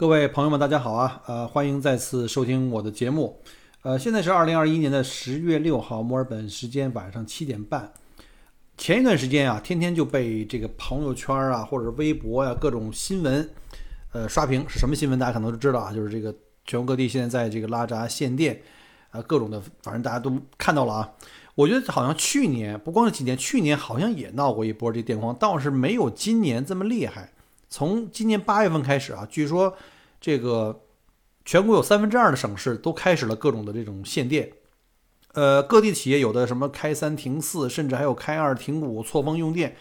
各位朋友们，大家好啊！呃，欢迎再次收听我的节目。呃，现在是二零二一年的十月六号，墨尔本时间晚上七点半。前一段时间啊，天天就被这个朋友圈啊，或者微博呀各种新闻，呃，刷屏是什么新闻？大家可能都知道啊，就是这个全国各地现在在这个拉闸限电啊，各种的，反正大家都看到了啊。我觉得好像去年不光是今年，去年好像也闹过一波这电荒，倒是没有今年这么厉害。从今年八月份开始啊，据说这个全国有三分之二的省市都开始了各种的这种限电。呃，各地企业有的什么开三停四，甚至还有开二停五，错峰用电。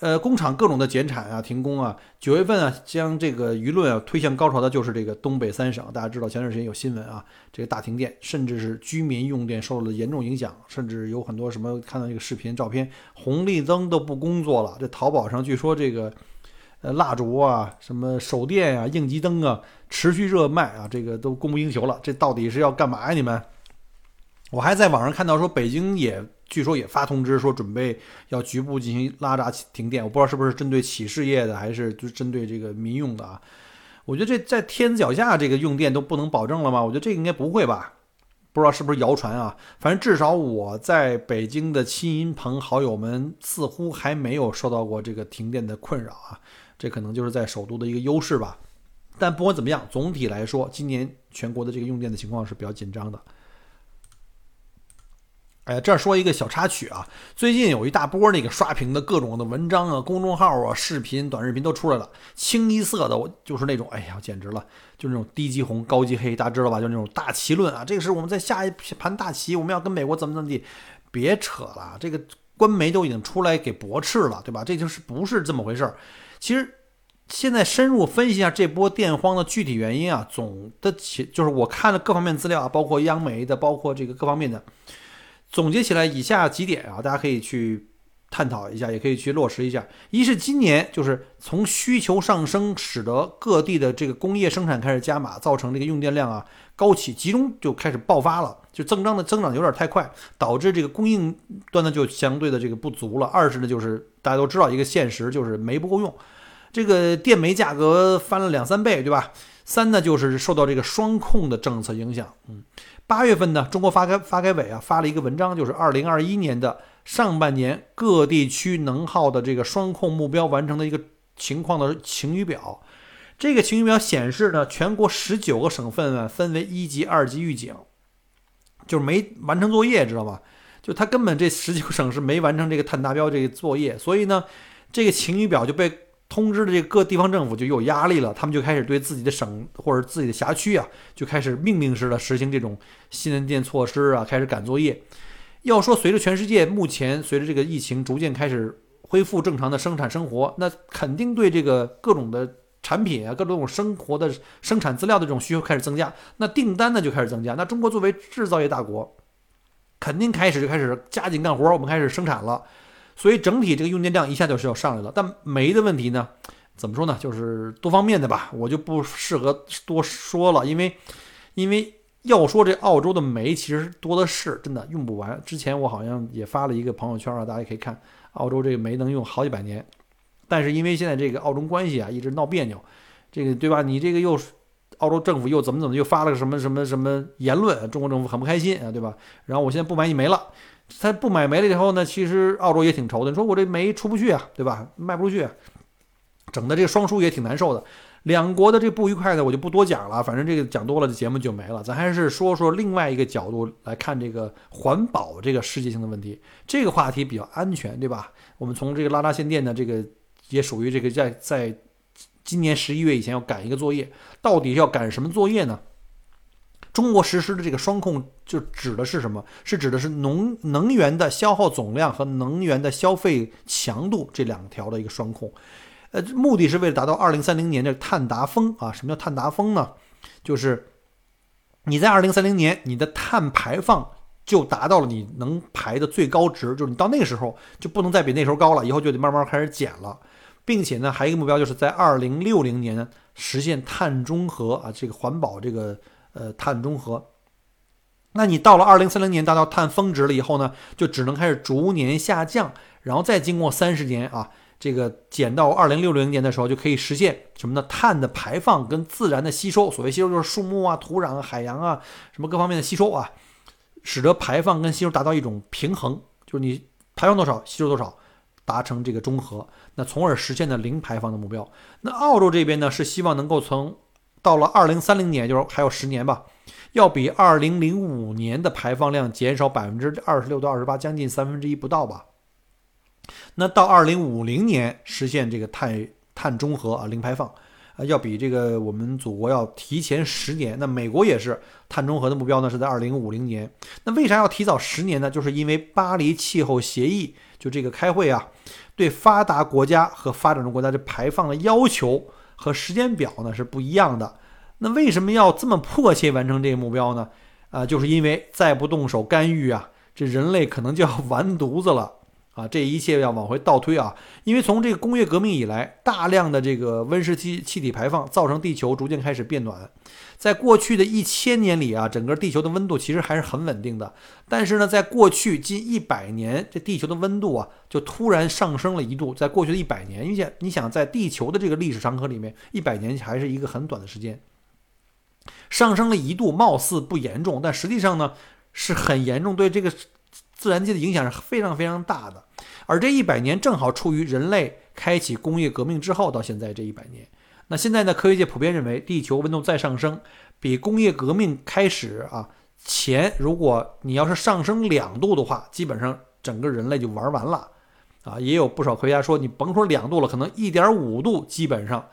呃，工厂各种的减产啊，停工啊。九月份啊，将这个舆论啊推向高潮的就是这个东北三省。大家知道前段时间有新闻啊，这个大停电，甚至是居民用电受到了严重影响，甚至有很多什么看到这个视频照片，红绿灯都不工作了。这淘宝上据说这个呃蜡烛啊、什么手电啊、应急灯啊持续热卖啊，这个都供不应求了。这到底是要干嘛呀？你们？我还在网上看到说，北京也据说也发通知说，准备要局部进行拉闸停电。我不知道是不是针对企事业的，还是就针对这个民用的啊？我觉得这在天子脚下，这个用电都不能保证了吗？我觉得这个应该不会吧？不知道是不是谣传啊？反正至少我在北京的亲朋好友们似乎还没有受到过这个停电的困扰啊。这可能就是在首都的一个优势吧。但不管怎么样，总体来说，今年全国的这个用电的情况是比较紧张的。哎，这儿说一个小插曲啊，最近有一大波那个刷屏的各种的文章啊、公众号啊、视频、短视频都出来了，清一色的，我就是那种，哎呀，简直了，就是那种低级红、高级黑，大家知道吧？就那种大旗论啊，这个是我们在下一盘大棋，我们要跟美国怎么怎么地，别扯了，这个官媒都已经出来给驳斥了，对吧？这就是不是这么回事儿。其实现在深入分析一下这波电荒的具体原因啊，总的起就是我看了各方面资料啊，包括央媒的，包括这个各方面的。总结起来以下几点啊，大家可以去探讨一下，也可以去落实一下。一是今年就是从需求上升，使得各地的这个工业生产开始加码，造成这个用电量啊高起，集中就开始爆发了，就增长的增长有点太快，导致这个供应端呢就相对的这个不足了。二是呢就是大家都知道一个现实，就是煤不够用，这个电煤价格翻了两三倍，对吧？三呢就是受到这个双控的政策影响，嗯。八月份呢，中国发改发改委啊发了一个文章，就是二零二一年的上半年各地区能耗的这个双控目标完成的一个情况的晴雨表。这个晴雨表显示呢，全国十九个省份呢分为一级、二级预警，就是没完成作业，知道吧？就他根本这十九省是没完成这个碳达标这个作业，所以呢，这个晴雨表就被。通知的这个各地方政府就有压力了，他们就开始对自己的省或者自己的辖区啊，就开始命令式的实行这种限电措施啊，开始赶作业。要说随着全世界目前随着这个疫情逐渐开始恢复正常的生产生活，那肯定对这个各种的产品啊，各种生活的生产资料的这种需求开始增加，那订单呢就开始增加。那中国作为制造业大国，肯定开始就开始加紧干活，我们开始生产了。所以整体这个用电量一下就是要上来了，但煤的问题呢，怎么说呢？就是多方面的吧，我就不适合多说了，因为，因为要说这澳洲的煤其实多的是，真的用不完。之前我好像也发了一个朋友圈啊，大家可以看，澳洲这个煤能用好几百年，但是因为现在这个澳中关系啊一直闹别扭，这个对吧？你这个又澳洲政府又怎么怎么又发了个什么什么什么言论，中国政府很不开心啊，对吧？然后我现在不买你煤了。他不买煤了以后呢，其实澳洲也挺愁的。你说我这煤出不去啊，对吧？卖不出去，整的这个双输也挺难受的。两国的这不愉快的，我就不多讲了。反正这个讲多了，这节目就没了。咱还是说说另外一个角度来看这个环保这个世界性的问题。这个话题比较安全，对吧？我们从这个拉拉限电的这个也属于这个在在今年十一月以前要赶一个作业，到底要赶什么作业呢？中国实施的这个双控就指的是什么？是指的是能能源的消耗总量和能源的消费强度这两条的一个双控，呃，目的是为了达到二零三零年的碳达峰啊。什么叫碳达峰呢？就是你在二零三零年你的碳排放就达到了你能排的最高值，就是你到那个时候就不能再比那时候高了，以后就得慢慢开始减了，并且呢，还有一个目标就是在二零六零年实现碳中和啊，这个环保这个。呃，碳中和，那你到了二零三零年达到碳峰值了以后呢，就只能开始逐年下降，然后再经过三十年啊，这个减到二零六零年的时候，就可以实现什么呢？碳的排放跟自然的吸收，所谓吸收就是树木啊、土壤啊、海洋啊什么各方面的吸收啊，使得排放跟吸收达到一种平衡，就是你排放多少，吸收多少，达成这个中和，那从而实现的零排放的目标。那澳洲这边呢，是希望能够从到了二零三零年，就是还有十年吧，要比二零零五年的排放量减少百分之二十六到二十八，将近三分之一不到吧。那到二零五零年实现这个碳碳中和啊，零排放啊，要比这个我们祖国要提前十年。那美国也是碳中和的目标呢，是在二零五零年。那为啥要提早十年呢？就是因为巴黎气候协议就这个开会啊，对发达国家和发展中国家的排放的要求和时间表呢是不一样的。那为什么要这么迫切完成这个目标呢？啊，就是因为再不动手干预啊，这人类可能就要完犊子了。啊，这一切要往回倒推啊，因为从这个工业革命以来，大量的这个温室气气体排放造成地球逐渐开始变暖。在过去的一千年里啊，整个地球的温度其实还是很稳定的。但是呢，在过去近一百年，这地球的温度啊，就突然上升了一度。在过去的一百年，你想，你想在地球的这个历史长河里面，一百年还是一个很短的时间，上升了一度，貌似不严重，但实际上呢，是很严重，对这个。自然界的影响是非常非常大的，而这一百年正好处于人类开启工业革命之后到现在这一百年。那现在呢，科学界普遍认为，地球温度再上升，比工业革命开始啊前，如果你要是上升两度的话，基本上整个人类就玩完了啊。也有不少科学家说，你甭说两度了，可能一点五度基本上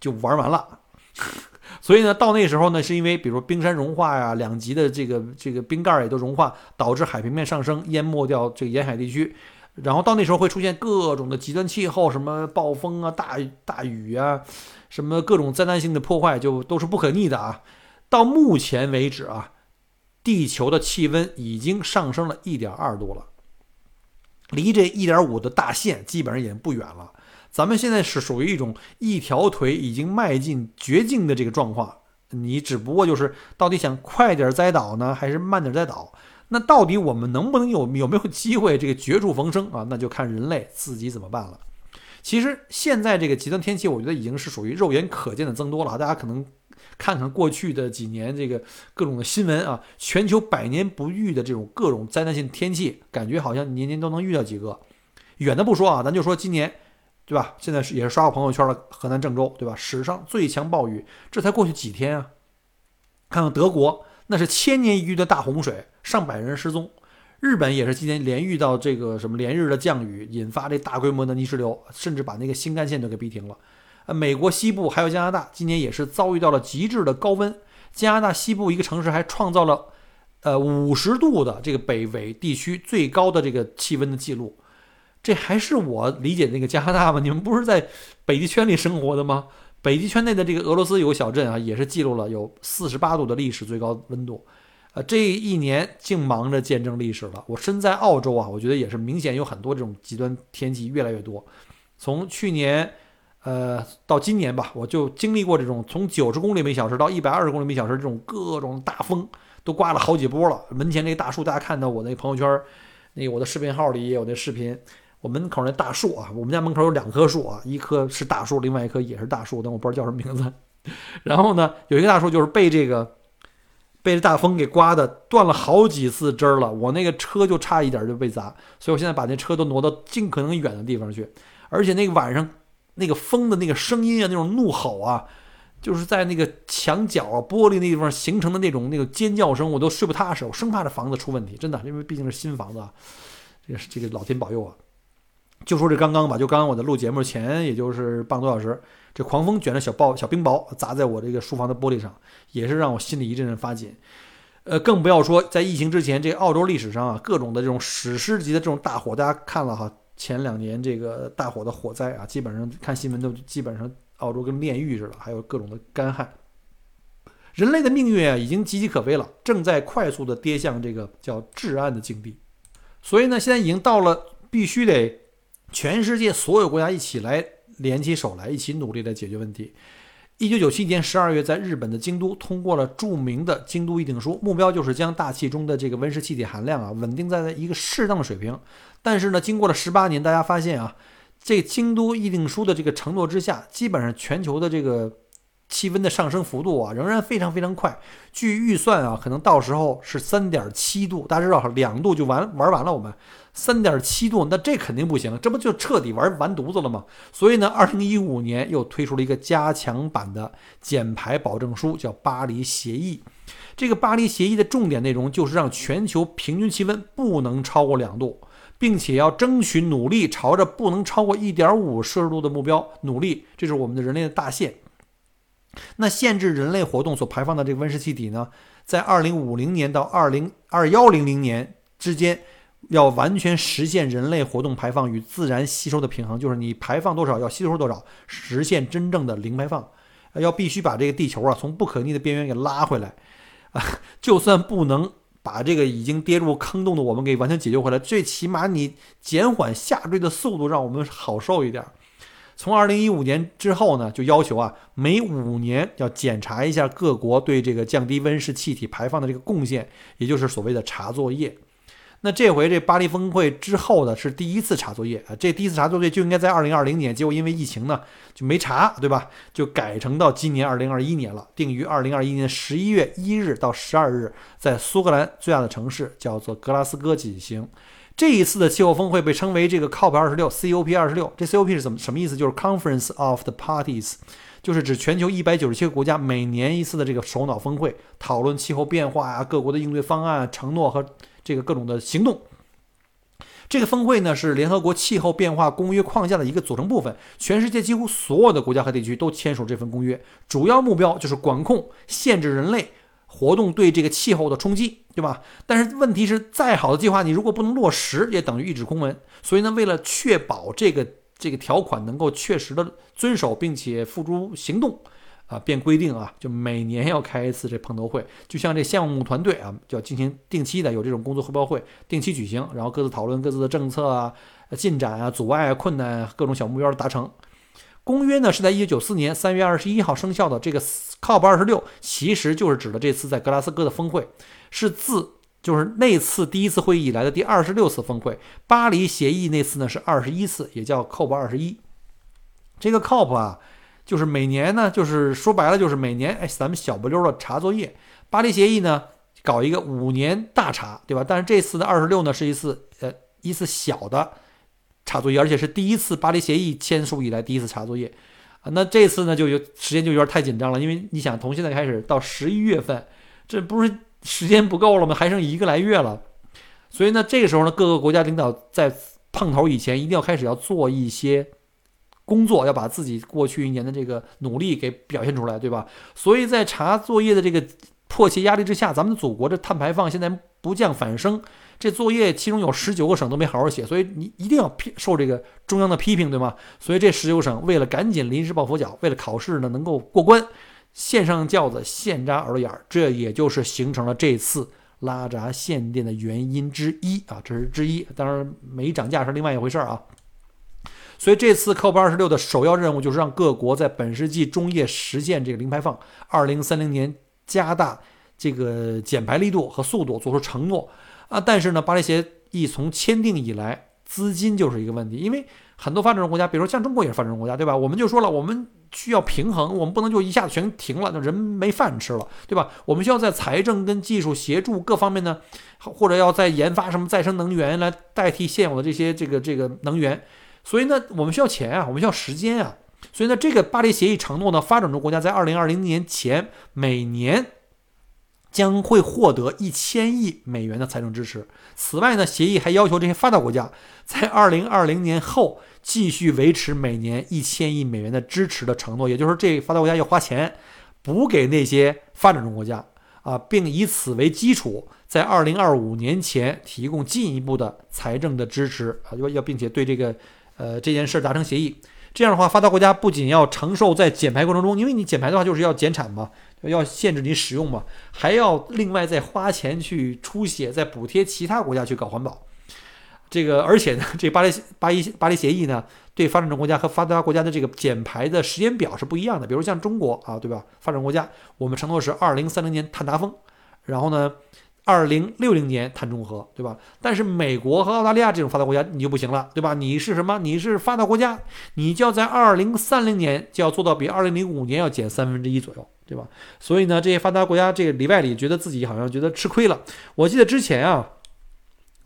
就玩完了。所以呢，到那时候呢，是因为比如冰山融化呀，两极的这个这个冰盖也都融化，导致海平面上升，淹没掉这个沿海地区。然后到那时候会出现各种的极端气候，什么暴风啊、大大雨啊，什么各种灾难性的破坏，就都是不可逆的啊。到目前为止啊，地球的气温已经上升了一点二度了，离这一点五的大线基本上已经不远了。咱们现在是属于一种一条腿已经迈进绝境的这个状况，你只不过就是到底想快点栽倒呢，还是慢点栽倒？那到底我们能不能有有没有机会这个绝处逢生啊？那就看人类自己怎么办了。其实现在这个极端天气，我觉得已经是属于肉眼可见的增多了。大家可能看看过去的几年这个各种的新闻啊，全球百年不遇的这种各种灾难性天气，感觉好像年年都能遇到几个。远的不说啊，咱就说今年。对吧？现在是也是刷过朋友圈了，河南郑州，对吧？史上最强暴雨，这才过去几天啊！看看德国，那是千年一遇的大洪水，上百人失踪。日本也是今年连遇到这个什么连日的降雨，引发这大规模的泥石流，甚至把那个新干线都给逼停了。呃，美国西部还有加拿大，今年也是遭遇到了极致的高温。加拿大西部一个城市还创造了，呃，五十度的这个北纬地区最高的这个气温的记录。这还是我理解的那个加拿大吗？你们不是在北极圈里生活的吗？北极圈内的这个俄罗斯有个小镇啊，也是记录了有四十八度的历史最高温度。呃，这一年净忙着见证历史了。我身在澳洲啊，我觉得也是明显有很多这种极端天气越来越多。从去年，呃，到今年吧，我就经历过这种从九十公里每小时到一百二十公里每小时这种各种大风，都刮了好几波了。门前那大树，大家看到我那朋友圈，那我的视频号里也有那视频。我门口那大树啊，我们家门口有两棵树啊，一棵是大树，另外一棵也是大树，但我不知道叫什么名字。然后呢，有一个大树就是被这个被这大风给刮的断了好几次枝儿了，我那个车就差一点就被砸，所以我现在把那车都挪到尽可能远的地方去。而且那个晚上那个风的那个声音啊，那种怒吼啊，就是在那个墙角啊、玻璃那地方形成的那种那个尖叫声，我都睡不踏实，我生怕这房子出问题，真的，因为毕竟是新房子啊，这是这个老天保佑啊。就说这刚刚吧，就刚刚我在录节目前，也就是半个多小时，这狂风卷着小暴小冰雹砸在我这个书房的玻璃上，也是让我心里一阵阵发紧。呃，更不要说在疫情之前，这澳洲历史上啊，各种的这种史诗级的这种大火，大家看了哈，前两年这个大火的火灾啊，基本上看新闻都基本上澳洲跟炼狱似的，还有各种的干旱，人类的命运啊已经岌岌可危了，正在快速的跌向这个叫至暗的境地。所以呢，现在已经到了必须得。全世界所有国家一起来联起手来，一起努力来解决问题。一九九七年十二月，在日本的京都通过了著名的《京都议定书》，目标就是将大气中的这个温室气体含量啊稳定在一个适当的水平。但是呢，经过了十八年，大家发现啊，这京都议定书的这个承诺之下，基本上全球的这个气温的上升幅度啊，仍然非常非常快。据预算啊，可能到时候是三点七度，大家知道两度就完玩完了。我们三点七度，那这肯定不行，这不就彻底玩完犊子了吗？所以呢，二零一五年又推出了一个加强版的减排保证书，叫巴黎协议。这个巴黎协议的重点内容就是让全球平均气温不能超过两度。并且要争取努力朝着不能超过一点五摄氏度的目标努力，这是我们的人类的大限。那限制人类活动所排放的这个温室气体呢，在二零五零年到二零二幺零零年之间，要完全实现人类活动排放与自然吸收的平衡，就是你排放多少要吸收多少，实现真正的零排放。要必须把这个地球啊从不可逆的边缘给拉回来啊，就算不能。把这个已经跌入坑洞的我们给完全解救回来，最起码你减缓下坠的速度，让我们好受一点。从二零一五年之后呢，就要求啊，每五年要检查一下各国对这个降低温室气体排放的这个贡献，也就是所谓的查作业。那这回这巴黎峰会之后呢，是第一次查作业啊。这第一次查作业就应该在二零二零年，结果因为疫情呢就没查，对吧？就改成到今年二零二一年了，定于二零二一年十一月一日到十二日，在苏格兰最大的城市叫做格拉斯哥举行。这一次的气候峰会被称为这个 COP 二十六，COP 二十六。这 COP 是怎么什么意思？就是 Conference of the Parties，就是指全球一百九十七个国家每年一次的这个首脑峰会，讨论气候变化啊，各国的应对方案、承诺和。这个各种的行动，这个峰会呢是联合国气候变化公约框架的一个组成部分，全世界几乎所有的国家和地区都签署这份公约，主要目标就是管控、限制人类活动对这个气候的冲击，对吧？但是问题是，再好的计划，你如果不能落实，也等于一纸空文。所以呢，为了确保这个这个条款能够确实的遵守，并且付诸行动。啊，便规定啊，就每年要开一次这碰头会，就像这项目团队啊，就要进行定期的有这种工作汇报会，定期举行，然后各自讨论各自的政策啊、进展啊、阻碍啊、困难、各种小目标的达成。公约呢是在一九九四年三月二十一号生效的，这个 COP 二十六其实就是指的这次在格拉斯哥的峰会，是自就是那次第一次会议以来的第二十六次峰会。巴黎协议那次呢是二十一次，也叫 COP 二十一。这个 COP 啊。就是每年呢，就是说白了，就是每年，哎，咱们小不溜的查作业。巴黎协议呢，搞一个五年大查，对吧？但是这次的二十六呢，是一次，呃，一次小的查作业，而且是第一次巴黎协议签署以来第一次查作业啊。那这次呢，就有时间就有点太紧张了，因为你想，从现在开始到十一月份，这不是时间不够了吗？还剩一个来月了，所以呢，这个时候呢，各个国家领导在碰头以前，一定要开始要做一些。工作要把自己过去一年的这个努力给表现出来，对吧？所以在查作业的这个迫切压力之下，咱们祖国的碳排放现在不降反升，这作业其中有十九个省都没好好写，所以你一定要批受这个中央的批评，对吗？所以这十九省为了赶紧临时抱佛脚，为了考试呢能够过关，线上轿子现扎耳朵眼儿，这也就是形成了这次拉闸限电的原因之一啊，这是之一。当然没涨价是另外一回事儿啊。所以这次 COP 二十六的首要任务就是让各国在本世纪中叶实现这个零排放，二零三零年加大这个减排力度和速度，做出承诺啊。但是呢，巴黎协议从签订以来，资金就是一个问题，因为很多发展中国家，比如说像中国也是发展中国家，对吧？我们就说了，我们需要平衡，我们不能就一下子全停了，那人没饭吃了，对吧？我们需要在财政跟技术协助各方面呢，或者要在研发什么再生能源来代替现有的这些这个这个能源。所以呢，我们需要钱啊，我们需要时间啊。所以呢，这个巴黎协议承诺呢，发展中国家在二零二零年前每年将会获得一千亿美元的财政支持。此外呢，协议还要求这些发达国家在二零二零年后继续维持每年一千亿美元的支持的承诺。也就是，这发达国家要花钱补给那些发展中国家啊，并以此为基础，在二零二五年前提供进一步的财政的支持啊，要要并且对这个。呃，这件事达成协议，这样的话，发达国家不仅要承受在减排过程中，因为你减排的话就是要减产嘛，要限制你使用嘛，还要另外再花钱去出血，再补贴其他国家去搞环保。这个，而且呢，这巴黎巴黎巴黎协议呢，对发展中国家和发达国家的这个减排的时间表是不一样的。比如像中国啊，对吧？发展国家，我们承诺是二零三零年碳达峰，然后呢，二零六零年碳中和，对吧？但是美国和澳大利亚这种发达国家你就不行了，对吧？你是什么？你是发达国家，你就要在二零三零年就要做到比二零零五年要减三分之一左右，对吧？所以呢，这些发达国家这个里外里觉得自己好像觉得吃亏了。我记得之前啊，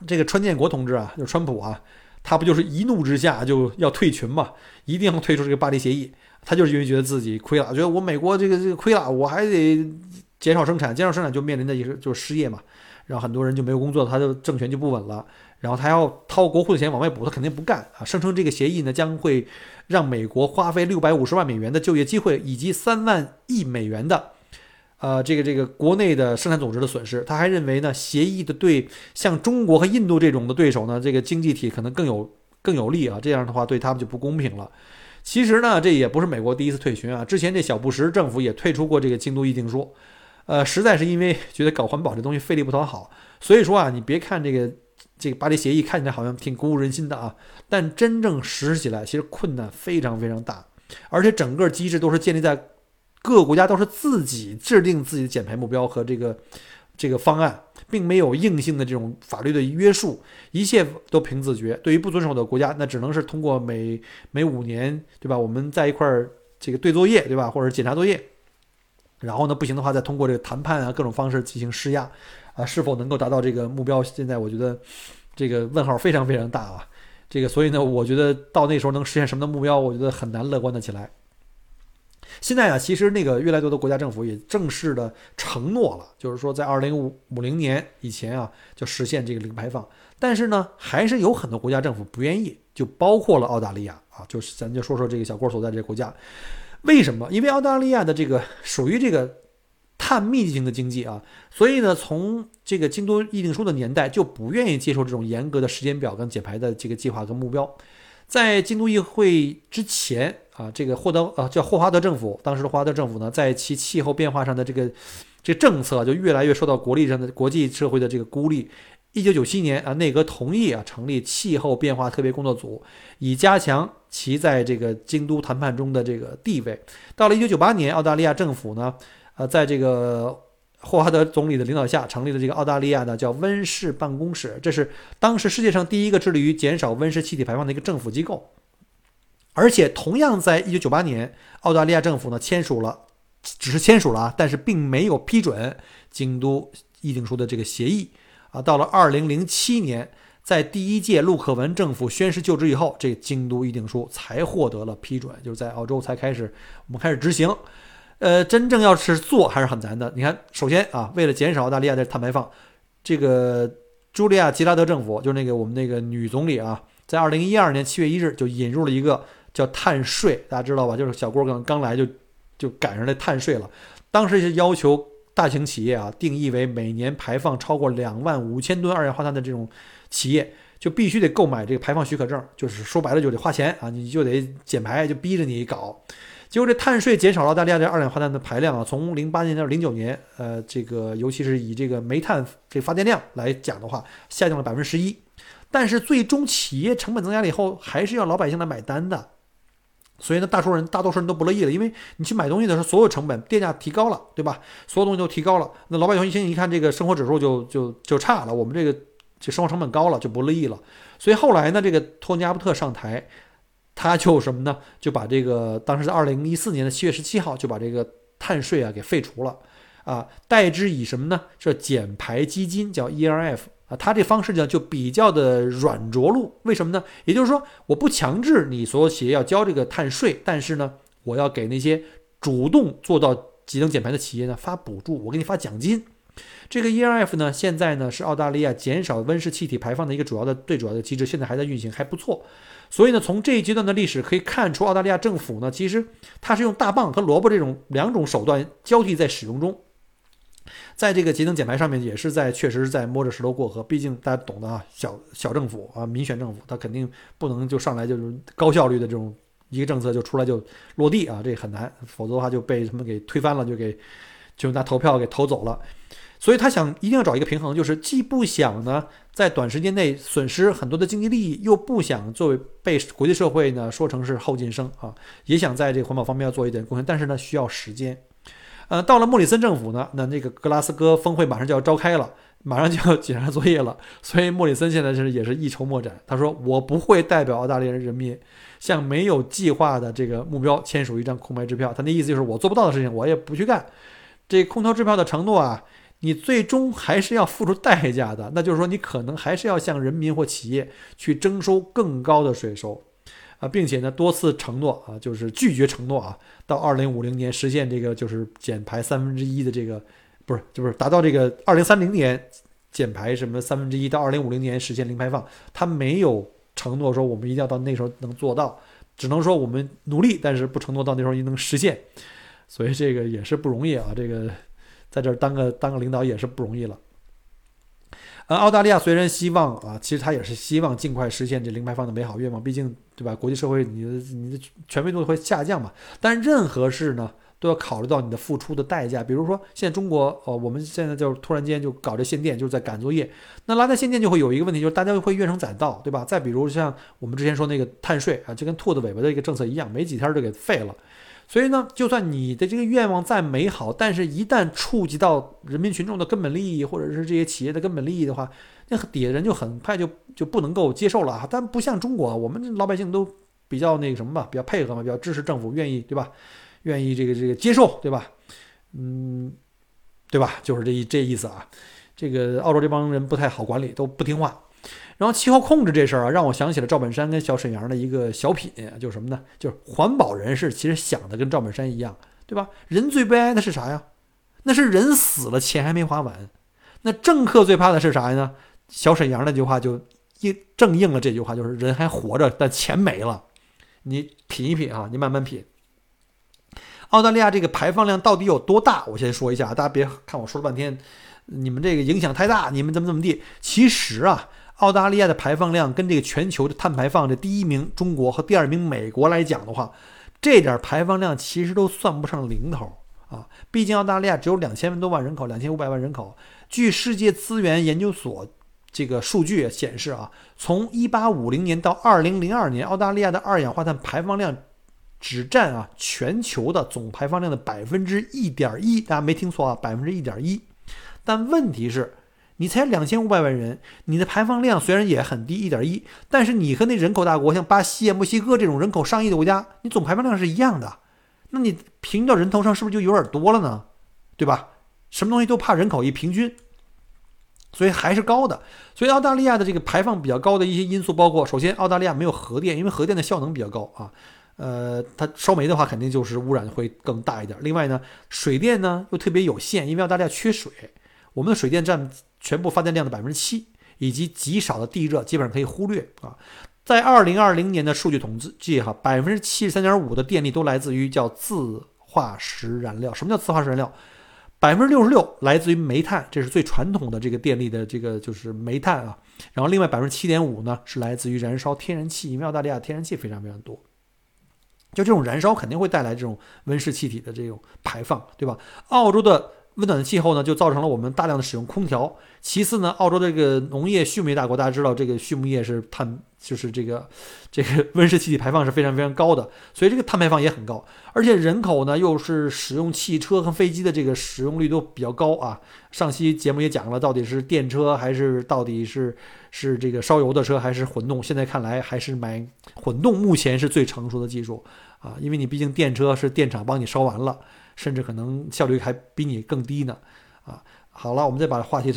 这个川建国同志啊，就川普啊，他不就是一怒之下就要退群嘛，一定要退出这个巴黎协议。他就是因为觉得自己亏了，觉得我美国这个这个亏了，我还得。减少生产，减少生产就面临的也是就是失业嘛，然后很多人就没有工作，他的政权就不稳了，然后他要掏国库的钱往外补，他肯定不干啊！声称这个协议呢将会让美国花费六百五十万美元的就业机会，以及三万亿美元的，呃，这个这个国内的生产总值的损失。他还认为呢，协议的对像中国和印度这种的对手呢，这个经济体可能更有更有利啊，这样的话对他们就不公平了。其实呢，这也不是美国第一次退群啊，之前这小布什政府也退出过这个京都议定书。呃，实在是因为觉得搞环保这东西费力不讨好，所以说啊，你别看这个这个巴黎协议看起来好像挺鼓舞人心的啊，但真正实施起来其实困难非常非常大，而且整个机制都是建立在各个国家都是自己制定自己的减排目标和这个这个方案，并没有硬性的这种法律的约束，一切都凭自觉。对于不遵守的国家，那只能是通过每每五年，对吧？我们在一块儿这个对作业，对吧？或者检查作业。然后呢，不行的话，再通过这个谈判啊，各种方式进行施压，啊，是否能够达到这个目标？现在我觉得这个问号非常非常大啊。这个，所以呢，我觉得到那时候能实现什么的目标，我觉得很难乐观的起来。现在啊，其实那个越来越多的国家政府也正式的承诺了，就是说在二零五五零年以前啊，就实现这个零排放。但是呢，还是有很多国家政府不愿意，就包括了澳大利亚啊，就是咱就说说这个小郭所在这个国家。为什么？因为澳大利亚的这个属于这个碳密集型的经济啊，所以呢，从这个京都议定书的年代就不愿意接受这种严格的时间表跟减排的这个计划跟目标。在京都议会之前啊，这个霍德啊叫霍华德政府，当时的霍华德政府呢，在其气候变化上的这个这政策就越来越受到国力上的国际社会的这个孤立。一九九七年啊，内阁同意啊成立气候变化特别工作组，以加强其在这个京都谈判中的这个地位。到了一九九八年，澳大利亚政府呢，呃，在这个霍华德总理的领导下，成立了这个澳大利亚的叫温室办公室，这是当时世界上第一个致力于减少温室气体排放的一个政府机构。而且，同样在一九九八年，澳大利亚政府呢签署了，只是签署了啊，但是并没有批准京都议定书的这个协议。啊，到了二零零七年，在第一届陆克文政府宣誓就职以后，这京都议定书才获得了批准，就是在澳洲才开始，我们开始执行。呃，真正要是做还是很难的。你看，首先啊，为了减少澳大利亚的碳排放，这个茱莉亚·吉拉德政府，就是那个我们那个女总理啊，在二零一二年七月一日就引入了一个叫碳税，大家知道吧？就是小郭刚刚来就就赶上这碳税了，当时是要求。大型企业啊，定义为每年排放超过两万五千吨二氧化碳的这种企业，就必须得购买这个排放许可证，就是说白了就得花钱啊，你就得减排，就逼着你搞。结果这碳税减少了澳大利亚的二氧化碳的排量啊，从零八年到零九年，呃，这个尤其是以这个煤炭这发电量来讲的话，下降了百分之十一。但是最终企业成本增加了以后，还是要老百姓来买单的。所以呢，大多数人大多数人都不乐意了，因为你去买东西的时候，所有成本电价提高了，对吧？所有东西都提高了，那老百姓一听一看这个生活指数就就就差了，我们这个这生活成本高了，就不乐意了。所以后来呢，这个托尼阿伯特上台，他就什么呢？就把这个当时在二零一四年的七月十七号就把这个碳税啊给废除了，啊，代之以什么呢？是减排基金，叫 ERF。啊，他这方式呢就比较的软着陆，为什么呢？也就是说，我不强制你所有企业要交这个碳税，但是呢，我要给那些主动做到节能减排的企业呢发补助，我给你发奖金。这个 ERF 呢，现在呢是澳大利亚减少温室气体排放的一个主要的最主要的机制，现在还在运行，还不错。所以呢，从这一阶段的历史可以看出，澳大利亚政府呢，其实它是用大棒和萝卜这种两种手段交替在使用中。在这个节能减排上面，也是在确实是在摸着石头过河。毕竟大家懂得啊，小小政府啊，民选政府，他肯定不能就上来就是高效率的这种一个政策就出来就落地啊，这很难，否则的话就被他们给推翻了，就给就拿投票给投走了。所以他想一定要找一个平衡，就是既不想呢在短时间内损失很多的经济利益，又不想作为被国际社会呢说成是后进生啊，也想在这个环保方面要做一点贡献，但是呢需要时间。呃，到了莫里森政府呢，那那个格拉斯哥峰会马上就要召开了，马上就要检查作业了，所以莫里森现在就是也是一筹莫展。他说：“我不会代表澳大利亚人民向没有计划的这个目标签署一张空白支票。”他那意思就是我做不到的事情，我也不去干。这空头支票的承诺啊，你最终还是要付出代价的，那就是说你可能还是要向人民或企业去征收更高的税收。啊，并且呢，多次承诺啊，就是拒绝承诺啊，到二零五零年实现这个就是减排三分之一的这个，不是，就是达到这个二零三零年减排什么三分之一，到二零五零年实现零排放，他没有承诺说我们一定要到那时候能做到，只能说我们努力，但是不承诺到那时候一定能实现，所以这个也是不容易啊，这个在这儿当个当个领导也是不容易了。呃，澳大利亚虽然希望啊，其实他也是希望尽快实现这零排放的美好愿望，毕竟对吧？国际社会你的你的权威度会下降嘛。但任何事呢，都要考虑到你的付出的代价。比如说，现在中国呃，我们现在就突然间就搞这限电，就是在赶作业。那拉在限电就会有一个问题，就是大家会怨声载道，对吧？再比如像我们之前说那个碳税啊，就跟兔子尾巴的一个政策一样，没几天就给废了。所以呢，就算你的这个愿望再美好，但是一旦触及到人民群众的根本利益，或者是这些企业的根本利益的话，那底下人就很快就就不能够接受了啊。但不像中国，我们老百姓都比较那个什么吧，比较配合嘛，比较支持政府，愿意对吧？愿意这个这个接受对吧？嗯，对吧？就是这这意思啊。这个澳洲这帮人不太好管理，都不听话。然后气候控制这事儿啊，让我想起了赵本山跟小沈阳的一个小品，就是什么呢？就是环保人士其实想的跟赵本山一样，对吧？人最悲哀的是啥呀？那是人死了，钱还没花完。那政客最怕的是啥呢？小沈阳那句话就应正应了这句话，就是人还活着，但钱没了。你品一品啊，你慢慢品。澳大利亚这个排放量到底有多大？我先说一下，大家别看我说了半天，你们这个影响太大，你们怎么怎么地？其实啊。澳大利亚的排放量跟这个全球的碳排放的第一名中国和第二名美国来讲的话，这点排放量其实都算不上零头啊！毕竟澳大利亚只有两千多万人口，两千五百万人口。据世界资源研究所这个数据显示啊，从一八五零年到二零零二年，澳大利亚的二氧化碳排放量只占啊全球的总排放量的百分之一点一，大家没听错啊，百分之一点一。但问题是。你才两千五百万人，你的排放量虽然也很低，一点一，但是你和那人口大国像巴西、墨西哥这种人口上亿的国家，你总排放量是一样的，那你平均到人头上是不是就有点多了呢？对吧？什么东西都怕人口一平均，所以还是高的。所以澳大利亚的这个排放比较高的一些因素包括：首先，澳大利亚没有核电，因为核电的效能比较高啊，呃，它烧煤的话肯定就是污染会更大一点。另外呢，水电呢又特别有限，因为澳大利亚缺水，我们的水电占。全部发电量的百分之七，以及极少的地热，基本上可以忽略啊。在二零二零年的数据统计哈，百分之七十三点五的电力都来自于叫自化石燃料。什么叫自化石燃料？百分之六十六来自于煤炭，这是最传统的这个电力的这个就是煤炭啊。然后另外百分之七点五呢是来自于燃烧天然气，因为澳大利亚天然气非常非常多，就这种燃烧肯定会带来这种温室气体的这种排放，对吧？澳洲的。温暖的气候呢，就造成了我们大量的使用空调。其次呢，澳洲这个农业畜牧业大国，大家知道这个畜牧业是碳，就是这个这个温室气体排放是非常非常高的，所以这个碳排放也很高。而且人口呢，又是使用汽车和飞机的这个使用率都比较高啊。上期节目也讲了，到底是电车还是到底是是这个烧油的车还是混动？现在看来还是买混动，目前是最成熟的技术啊，因为你毕竟电车是电厂帮你烧完了。甚至可能效率还比你更低呢，啊，好了，我们再把话题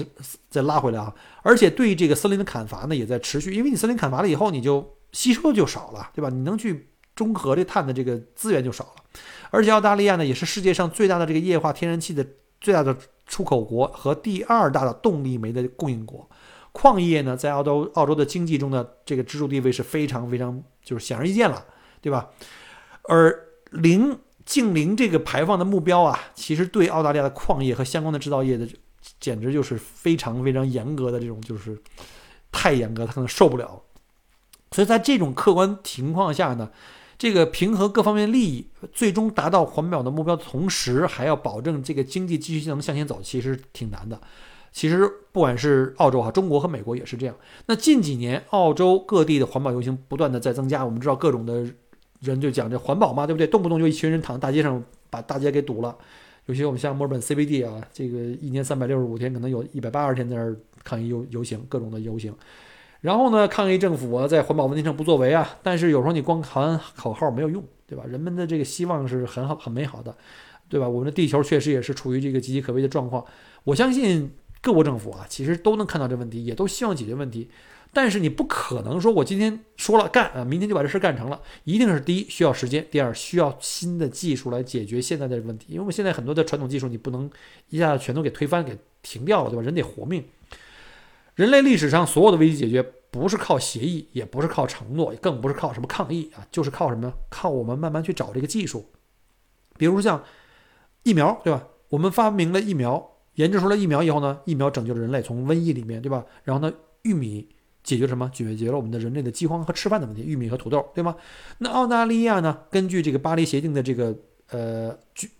再拉回来啊，而且对这个森林的砍伐呢也在持续，因为你森林砍伐了以后，你就吸收就少了，对吧？你能去中和这碳的这个资源就少了，而且澳大利亚呢也是世界上最大的这个液化天然气的最大的出口国和第二大的动力煤的供应国，矿业呢在澳洲澳洲的经济中的这个支柱地位是非常非常就是显而易见了，对吧？而零。净零这个排放的目标啊，其实对澳大利亚的矿业和相关的制造业的，简直就是非常非常严格的这种，就是太严格，他可能受不了。所以在这种客观情况下呢，这个平衡各方面利益，最终达到环保的目标的同时，还要保证这个经济继续能向前走，其实挺难的。其实不管是澳洲哈，中国和美国也是这样。那近几年，澳洲各地的环保游行不断的在增加，我们知道各种的。人就讲这环保嘛，对不对？动不动就一群人躺大街上把大街给堵了，尤其我们像墨尔本 CBD 啊，这个一年三百六十五天，可能有一百八十天在那儿抗议游游行，各种的游行。然后呢，抗议政府啊在环保问题上不作为啊，但是有时候你光喊口号没有用，对吧？人们的这个希望是很好、很美好的，对吧？我们的地球确实也是处于这个岌岌可危的状况。我相信各国政府啊，其实都能看到这问题，也都希望解决问题。但是你不可能说我今天说了干啊，明天就把这事干成了。一定是第一需要时间，第二需要新的技术来解决现在的问题。因为我们现在很多的传统技术你不能一下子全都给推翻、给停掉了，对吧？人得活命。人类历史上所有的危机解决，不是靠协议，也不是靠承诺，更不是靠什么抗议啊，就是靠什么？靠我们慢慢去找这个技术。比如像疫苗，对吧？我们发明了疫苗，研制出来疫苗以后呢，疫苗拯救了人类从瘟疫里面，对吧？然后呢，玉米解决什么？解决了我们的人类的饥荒和吃饭的问题，玉米和土豆，对吗？那澳大利亚呢？根据这个巴黎协定的这个呃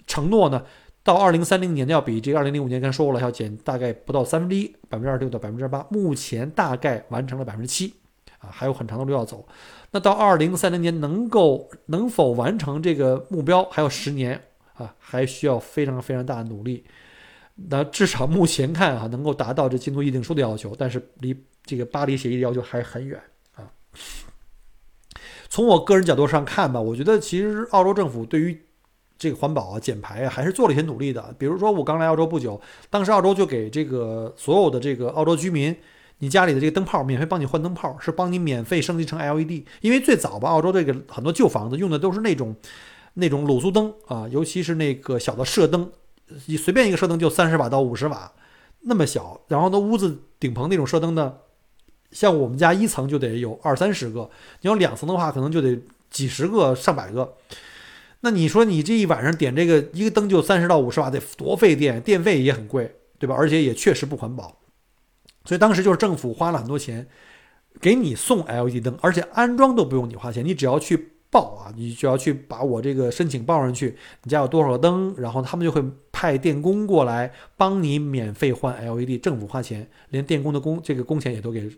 承诺呢？到二零三零年要比这个二零零五年刚才说过了，要减大概不到三分之一，百分之二十六到百分之八。目前大概完成了百分之七，啊，还有很长的路要走。那到二零三零年能够能否完成这个目标，还有十年啊，还需要非常非常大的努力。那至少目前看啊，能够达到这京都议定书的要求，但是离这个巴黎协议的要求还很远啊。从我个人角度上看吧，我觉得其实澳洲政府对于这个环保啊、减排啊，还是做了一些努力的。比如说，我刚来澳洲不久，当时澳洲就给这个所有的这个澳洲居民，你家里的这个灯泡免费帮你换灯泡，是帮你免费升级成 LED。因为最早吧，澳洲这个很多旧房子用的都是那种那种卤素灯啊，尤其是那个小的射灯，你随便一个射灯就三十瓦到五十瓦，那么小。然后呢，屋子顶棚那种射灯呢，像我们家一层就得有二三十个，你要两层的话，可能就得几十个、上百个。那你说你这一晚上点这个一个灯就三十到五十瓦，得多费电，电费也很贵，对吧？而且也确实不环保。所以当时就是政府花了很多钱给你送 LED 灯，而且安装都不用你花钱，你只要去报啊，你就要去把我这个申请报上去，你家有多少个灯，然后他们就会派电工过来帮你免费换 LED，政府花钱，连电工的工这个工钱也都给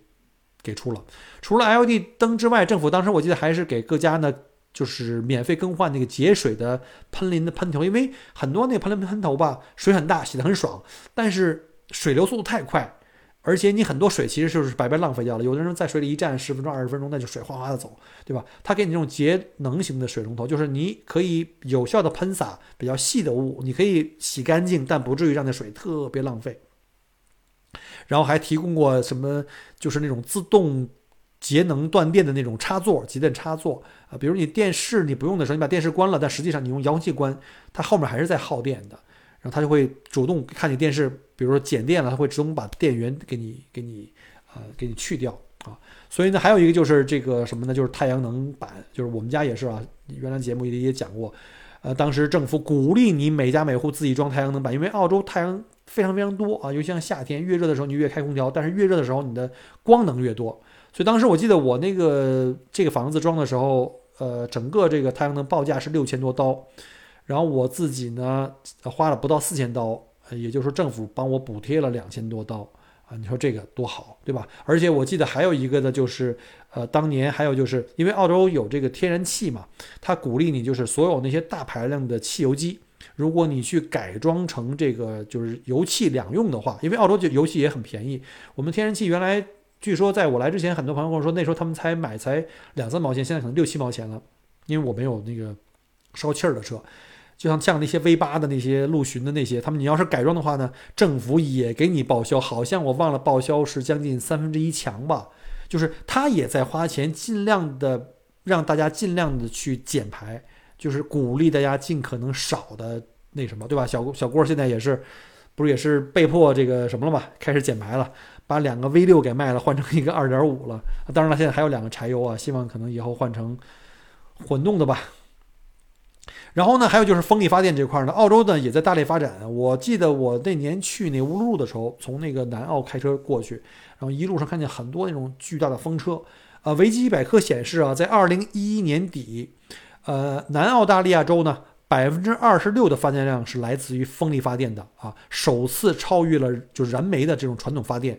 给出了。除了 LED 灯之外，政府当时我记得还是给各家呢。就是免费更换那个节水的喷淋的喷头，因为很多那喷淋喷头吧，水很大，洗得很爽，但是水流速度太快，而且你很多水其实就是白白浪费掉了。有的人在水里一站十分钟、二十分钟，那就水哗哗的走，对吧？他给你这种节能型的水龙头，就是你可以有效的喷洒比较细的雾，你可以洗干净，但不至于让那水特别浪费。然后还提供过什么，就是那种自动。节能断电的那种插座，节电插座啊，比如你电视你不用的时候，你把电视关了，但实际上你用遥控器关，它后面还是在耗电的，然后它就会主动看你电视，比如说减电了，它会自动把电源给你给你啊给你去掉啊。所以呢，还有一个就是这个什么呢？就是太阳能板，就是我们家也是啊，原来节目里也讲过，呃，当时政府鼓励你每家每户自己装太阳能板，因为澳洲太阳非常非常多啊，尤其像夏天越热的时候你越开空调，但是越热的时候你的光能越多。所以当时我记得我那个这个房子装的时候，呃，整个这个太阳能报价是六千多刀，然后我自己呢花了不到四千刀，也就是说政府帮我补贴了两千多刀啊，你说这个多好，对吧？而且我记得还有一个呢，就是呃，当年还有就是因为澳洲有这个天然气嘛，它鼓励你就是所有那些大排量的汽油机，如果你去改装成这个就是油气两用的话，因为澳洲就油气也很便宜，我们天然气原来。据说在我来之前，很多朋友跟我说，那时候他们才买才两三毛钱，现在可能六七毛钱了。因为我没有那个烧气儿的车，就像像那些 V 八的那些陆巡的那些，他们你要是改装的话呢，政府也给你报销，好像我忘了报销是将近三分之一强吧。就是他也在花钱，尽量的让大家尽量的去减排，就是鼓励大家尽可能少的那什么，对吧？小小郭现在也是，不是也是被迫这个什么了嘛，开始减排了。把两个 V 六给卖了，换成一个二点五了。当然了，现在还有两个柴油啊，希望可能以后换成混动的吧。然后呢，还有就是风力发电这块呢，澳洲呢也在大力发展。我记得我那年去那乌鲁鲁的时候，从那个南澳开车过去，然后一路上看见很多那种巨大的风车。啊，维基百科显示啊，在二零一一年底，呃，南澳大利亚州呢。百分之二十六的发电量是来自于风力发电的啊，首次超越了就是燃煤的这种传统发电。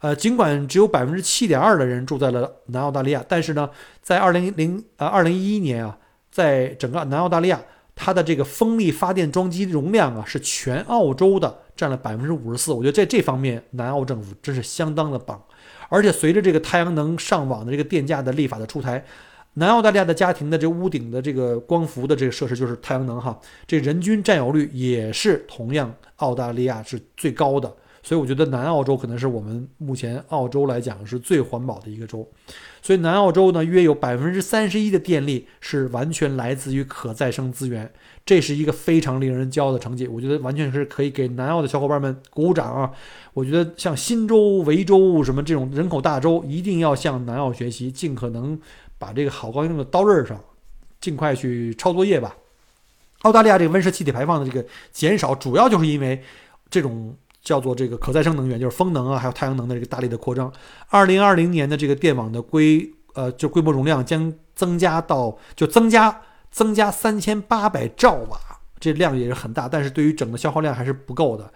呃，尽管只有百分之七点二的人住在了南澳大利亚，但是呢，在二零零呃二零一一年啊，在整个南澳大利亚它的这个风力发电装机容量啊，是全澳洲的占了百分之五十四。我觉得在这方面，南澳政府真是相当的棒。而且随着这个太阳能上网的这个电价的立法的出台，南澳大利亚的家庭的这屋顶的这个光伏的这个设施就是太阳能哈，这人均占有率也是同样澳大利亚是最高的。所以我觉得南澳洲可能是我们目前澳洲来讲是最环保的一个州。所以南澳洲呢，约有百分之三十一的电力是完全来自于可再生资源，这是一个非常令人骄傲的成绩。我觉得完全是可以给南澳的小伙伴们鼓鼓掌啊！我觉得像新州、维州什么这种人口大州，一定要向南澳学习，尽可能把这个好高用的刀刃上，尽快去抄作业吧。澳大利亚这个温室气体排放的这个减少，主要就是因为这种。叫做这个可再生能源，就是风能啊，还有太阳能的这个大力的扩张。二零二零年的这个电网的规呃，就规模容量将增加到就增加增加三千八百兆瓦，这量也是很大，但是对于整个消耗量还是不够的。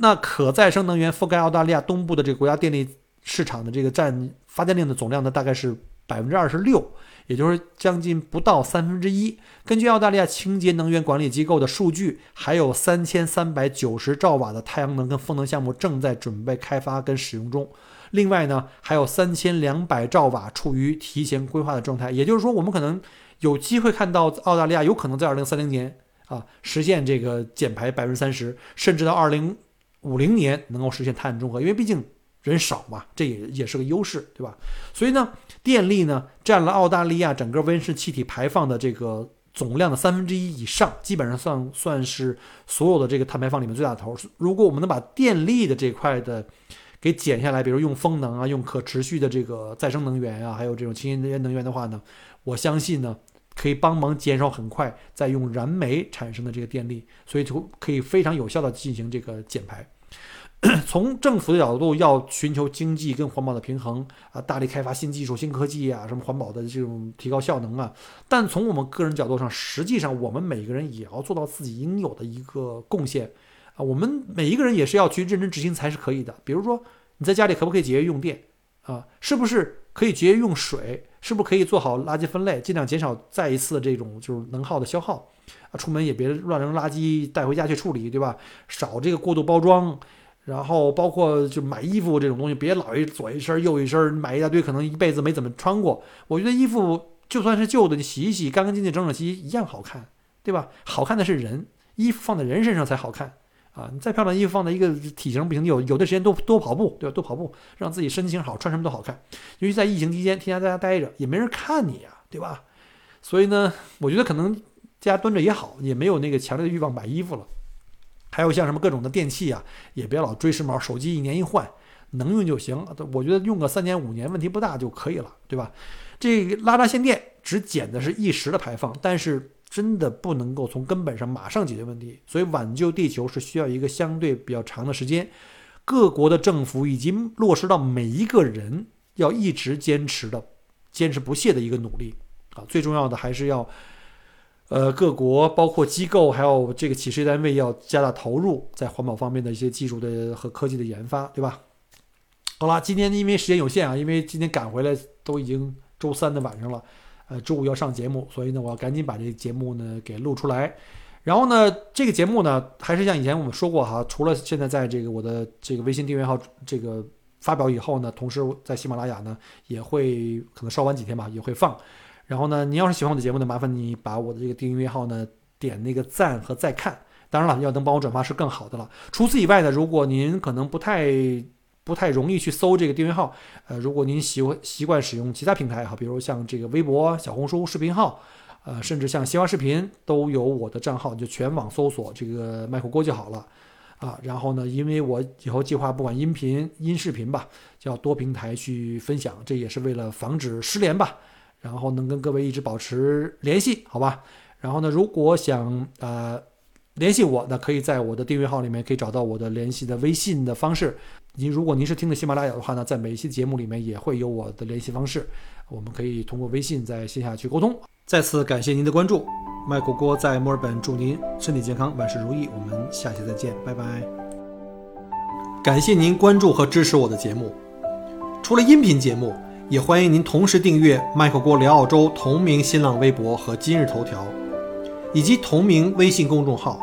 那可再生能源覆盖澳大利亚东部的这个国家电力市场的这个占发电量的总量呢，大概是百分之二十六。也就是将近不到三分之一。根据澳大利亚清洁能源管理机构的数据，还有三千三百九十兆瓦的太阳能跟风能项目正在准备开发跟使用中。另外呢，还有三千两百兆瓦处于提前规划的状态。也就是说，我们可能有机会看到澳大利亚有可能在二零三零年啊实现这个减排百分之三十，甚至到二零五零年能够实现碳中和。因为毕竟。人少嘛，这也也是个优势，对吧？所以呢，电力呢占了澳大利亚整个温室气体排放的这个总量的三分之一以上，基本上算算是所有的这个碳排放里面最大头。如果我们能把电力的这块的给减下来，比如用风能啊，用可持续的这个再生能源啊，还有这种清洁能源的话呢，我相信呢可以帮忙减少很快再用燃煤产生的这个电力，所以就可以非常有效的进行这个减排。从政府的角度，要寻求经济跟环保的平衡啊，大力开发新技术、新科技啊，什么环保的这种提高效能啊。但从我们个人角度上，实际上我们每个人也要做到自己应有的一个贡献啊。我们每一个人也是要去认真执行才是可以的。比如说，你在家里可不可以节约用电啊？是不是可以节约用水？是不是可以做好垃圾分类，尽量减少再一次这种就是能耗的消耗啊？出门也别乱扔垃圾，带回家去处理，对吧？少这个过度包装。然后包括就买衣服这种东西，别老一左一身右一身，买一大堆，可能一辈子没怎么穿过。我觉得衣服就算是旧的，你洗一洗，干干净净，整整齐齐，一样好看，对吧？好看的是人，衣服放在人身上才好看啊！你再漂亮衣服放在一个体型不行，有有的时间多多跑步，对吧？多跑步，让自己身形好，穿什么都好看。尤其在疫情期间，天天在家待着，也没人看你呀，对吧？所以呢，我觉得可能家蹲着也好，也没有那个强烈的欲望买衣服了。还有像什么各种的电器啊，也别老追时髦，手机一年一换，能用就行。我觉得用个三年五年问题不大就可以了，对吧？这拉闸限电只减的是一时的排放，但是真的不能够从根本上马上解决问题。所以挽救地球是需要一个相对比较长的时间，各国的政府已经落实到每一个人要一直坚持的、坚持不懈的一个努力啊。最重要的还是要。呃，各国包括机构，还有这个企事业单位要加大投入在环保方面的一些技术的和科技的研发，对吧？好了，今天因为时间有限啊，因为今天赶回来都已经周三的晚上了，呃，周五要上节目，所以呢，我要赶紧把这个节目呢给录出来。然后呢，这个节目呢，还是像以前我们说过哈，除了现在在这个我的这个微信订阅号这个发表以后呢，同时在喜马拉雅呢也会可能稍晚几天吧，也会放。然后呢，您要是喜欢我的节目呢，麻烦你把我的这个订阅号呢点那个赞和再看。当然了，要能帮我转发是更好的了。除此以外呢，如果您可能不太不太容易去搜这个订阅号，呃，如果您习惯习惯使用其他平台哈，比如像这个微博、小红书视频号，呃，甚至像西瓜视频都有我的账号，就全网搜索这个麦克锅就好了啊。然后呢，因为我以后计划不管音频、音视频吧，就要多平台去分享，这也是为了防止失联吧。然后能跟各位一直保持联系，好吧？然后呢，如果想呃联系我，那可以在我的订阅号里面可以找到我的联系的微信的方式。您如果您是听的喜马拉雅的话呢，在每一期节目里面也会有我的联系方式，我们可以通过微信在线下去沟通。再次感谢您的关注，麦果锅在墨尔本，祝您身体健康，万事如意。我们下期再见，拜拜。感谢您关注和支持我的节目，除了音频节目。也欢迎您同时订阅“麦克锅聊澳洲”同名新浪微博和今日头条。以及同名微信公众号，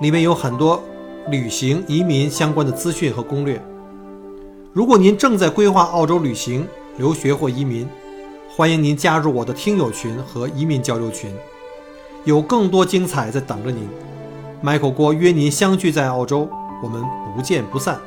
里面有很多旅行、移民相关的资讯和攻略。如果您正在规划澳洲旅行、留学或移民，欢迎您加入我的听友群和移民交流群，有更多精彩在等着您。Michael 郭约您相聚在澳洲，我们不见不散。